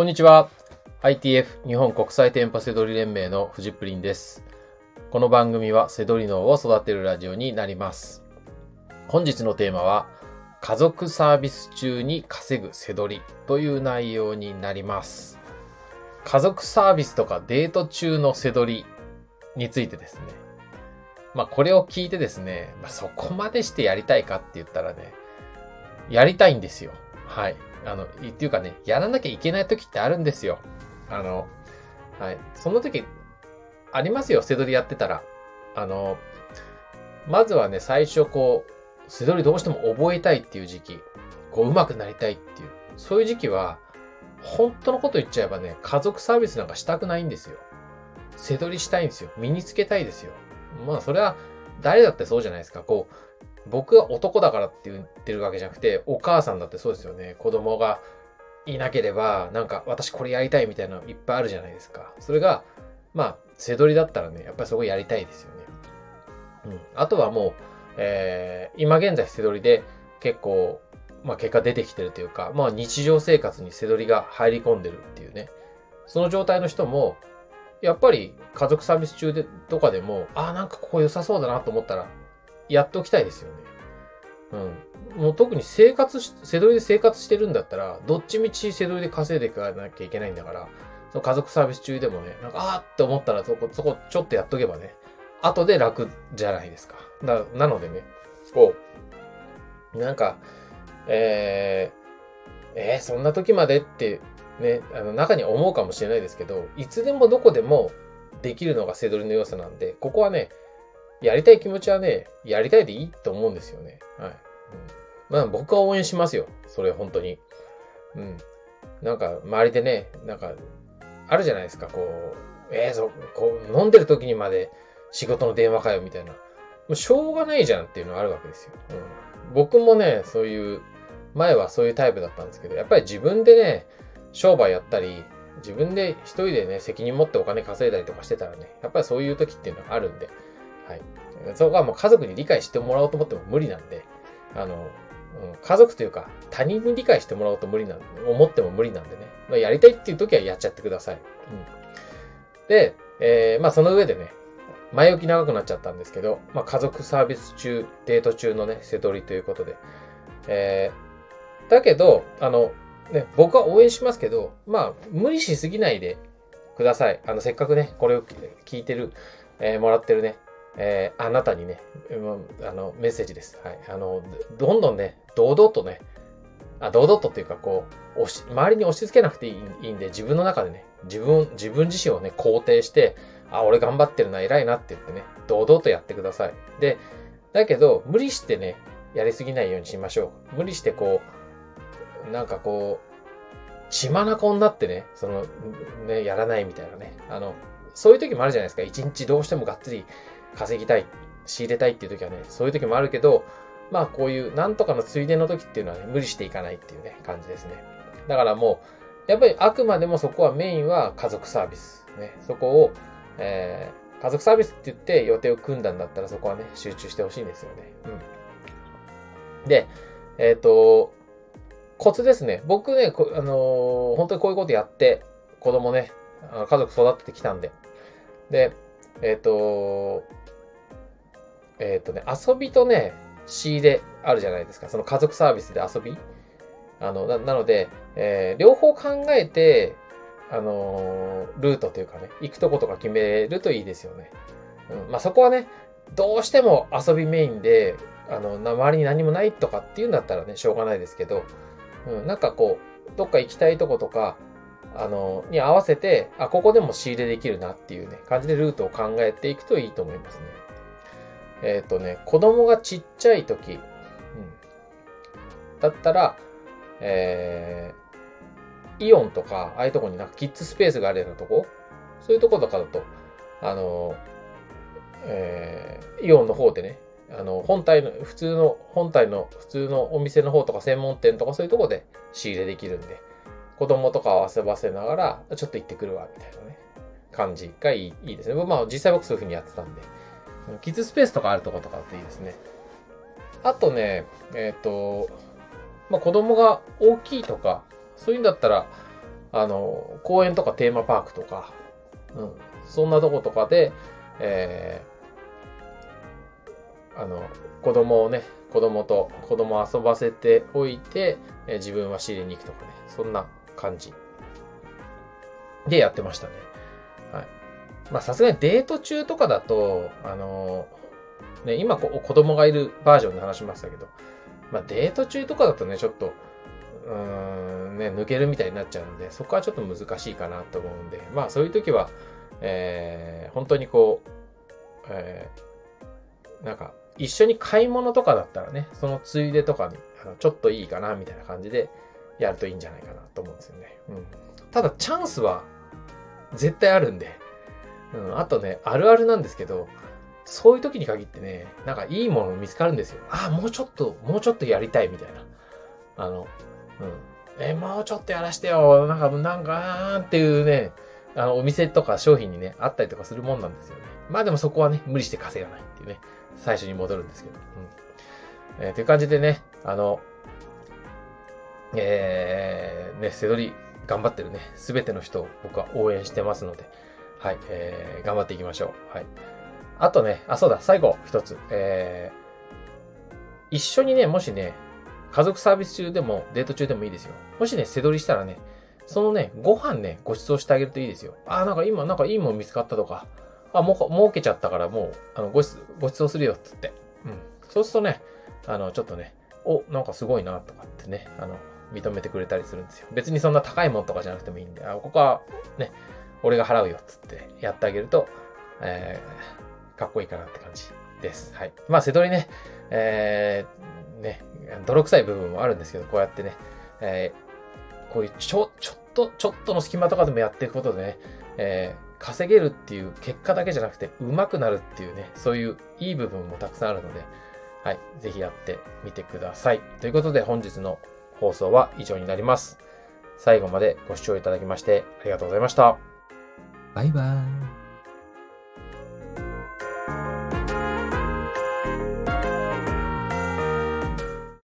こんにちは。ITF 日本国際店舗セドリ連盟のフジプリンです。この番組はセドリ脳を育てるラジオになります。本日のテーマは、家族サービス中に稼ぐセドリという内容になります。家族サービスとかデート中のセドリについてですね。まあこれを聞いてですね、まあ、そこまでしてやりたいかって言ったらね、やりたいんですよ。はい。あの、っていうかね、やらなきゃいけない時ってあるんですよ。あの、はい。その時、ありますよ、セドリやってたら。あの、まずはね、最初こう、セドリどうしても覚えたいっていう時期、こう、上手くなりたいっていう、そういう時期は、本当のこと言っちゃえばね、家族サービスなんかしたくないんですよ。セドリしたいんですよ。身につけたいですよ。まあ、それは、誰だってそうじゃないですか。こう、僕が男だからって言ってるわけじゃなくて、お母さんだってそうですよね。子供がいなければ、なんか私これやりたいみたいなのいっぱいあるじゃないですか。それが、まあ、背取りだったらね、やっぱりそこやりたいですよね。うん。あとはもう、えー、今現在背取りで結構、まあ結果出てきてるというか、まあ日常生活に背取りが入り込んでるっていうね。その状態の人も、やっぱり家族サービス中でとかでも、ああ、なんかここ良さそうだなと思ったら、やっておきたいですよね。うん。もう特に生活し、背取りで生活してるんだったら、どっちみち背取りで稼いでいかなきゃいけないんだから、その家族サービス中でもね、なんか、あーって思ったらそこ、そこちょっとやっとけばね、後で楽じゃないですか。だなのでね、こう、なんか、えー、えー、そんな時までって、ね、あの中には思うかもしれないですけど、いつでもどこでもできるのが背取りの良さなんで、ここはね、やりたい気持ちはね、やりたいでいいと思うんですよね。はい。うん、まあ僕は応援しますよ。それ本当に。うん。なんか周りでね、なんか、あるじゃないですか、こう、えー、そ、こう、飲んでる時にまで仕事の電話かよ、みたいな。もうしょうがないじゃんっていうのがあるわけですよ。うん。僕もね、そういう、前はそういうタイプだったんですけど、やっぱり自分でね、商売やったり、自分で一人でね、責任持ってお金稼いだりとかしてたらね、やっぱりそういう時っていうのがあるんで、はい。そこはもう家族に理解してもらおうと思っても無理なんで、あの、家族というか他人に理解してもらおうと無理なんで、思っても無理なんでね。まあ、やりたいっていう時はやっちゃってください。うん。で、えー、まあその上でね、前置き長くなっちゃったんですけど、まあ家族サービス中、デート中のね、瀬取りということで。えー、だけど、あの、ね、僕は応援しますけど、まあ無理しすぎないでください。あの、せっかくね、これを聞いてる、えー、もらってるね、えー、あなたにね、あの、メッセージです。はい。あの、どんどんね、堂々とね、あ、堂々とっていうか、こう、押し、周りに押し付けなくていいいいんで、自分の中でね、自分、自分自身をね、肯定して、あ、俺頑張ってるな、偉いなって言ってね、堂々とやってください。で、だけど、無理してね、やりすぎないようにしましょう。無理してこう、なんかこう、血眼になってね、その、ね、やらないみたいなね。あの、そういう時もあるじゃないですか。一日どうしてもがっつり稼ぎたい、仕入れたいっていう時はね、そういう時もあるけど、まあこういうなんとかのついでの時っていうのはね、無理していかないっていうね、感じですね。だからもう、やっぱりあくまでもそこはメインは家族サービス。ね、そこを、えー、家族サービスって言って予定を組んだんだったらそこはね、集中してほしいんですよね。うん。で、えっ、ー、と、コツですね。僕ね、あのー、本当にこういうことやって、子供ね、家族育ててきたんで。で、えっ、ー、と、えっ、ー、とね、遊びとね、仕入れあるじゃないですか。その家族サービスで遊び。あの、ななので、えー、両方考えて、あのー、ルートというかね、行くとことか決めるといいですよね。うん。まあ、そこはね、どうしても遊びメインで、あの、周りに何もないとかっていうんだったらね、しょうがないですけど、うん、なんかこう、どっか行きたいとことか、あの、に合わせて、あ、ここでも仕入れできるなっていうね、感じでルートを考えていくといいと思いますね。えっ、ー、とね、子供がちっちゃい時、うん、だったら、えー、イオンとか、ああいうとこになんかキッズスペースがあるようなとこ、そういうとことかだと、あの、えー、イオンの方でね、あの、本体の、普通の、本体の普通のお店の方とか専門店とかそういうとこで仕入れできるんで、子供とかを遊ばせながら、ちょっと行ってくるわ、みたいなね、感じがいいいいですね。まあ、実際僕そういう風にやってたんで。キッズスペースとかあるとことかだといいですね。あとね、えっ、ー、と、まあ、子供が大きいとか、そういうんだったら、あの、公園とかテーマパークとか、うん、そんなとことかで、えー、あの、子供をね、子供と子供遊ばせておいて、えー、自分は仕入れに行くとかね、そんな感じでやってましたね。はい。まあさすがにデート中とかだと、あのー、ね、今こ子供がいるバージョンで話しましたけど、まあデート中とかだとね、ちょっと、うーん、ね、抜けるみたいになっちゃうので、そこはちょっと難しいかなと思うんで、まあそういう時は、えー、本当にこう、えー、なんか、一緒に買い物とかだったらね、そのついでとかに、あのちょっといいかな、みたいな感じでやるといいんじゃないかなと思うんですよね。うん。ただ、チャンスは絶対あるんで、うん、あとね、あるあるなんですけど、そういう時に限ってね、なんかいいもの見つかるんですよ。ああ、もうちょっと、もうちょっとやりたいみたいな。あの、うん。え、もうちょっとやらしてよ。なんか、なんか、ーっていうね、あの、お店とか商品にね、あったりとかするもんなんですよね。まあでもそこはね、無理して稼がないっていうね、最初に戻るんですけど。うん。えー、という感じでね、あの、えー、ね、背取り頑張ってるね、すべての人を僕は応援してますので、はい、えー、頑張っていきましょう。はい。あとね、あ、そうだ、最後、一つ。えー、一緒にね、もしね、家族サービス中でも、デート中でもいいですよ。もしね、背取りしたらね、そのね、ご飯ね、ご馳走してあげるといいですよ。あ、なんか今、なんかいいもん見つかったとか、あ、もう、儲けちゃったからもう、あの、ごち、ご馳走するよ、つって。うん。そうするとね、あの、ちょっとね、お、なんかすごいな、とかってね、あの、認めてくれたりするんですよ。別にそんな高いもんとかじゃなくてもいいんで、あ、ここはね、俺が払うよっ、つってやってあげると、えー、かっこいいかなって感じです。はい。まあ、瀬戸りね、えー、ね、泥臭い部分もあるんですけど、こうやってね、えー、こういうちょ、ちょっと、ちょっとの隙間とかでもやっていくことでね、えー、稼げるっていう結果だけじゃなくて、上手くなるっていうね、そういういい部分もたくさんあるので、はい、ぜひやってみてください。ということで、本日の放送は以上になります。最後までご視聴いただきましてありがとうございました。バイバーイ。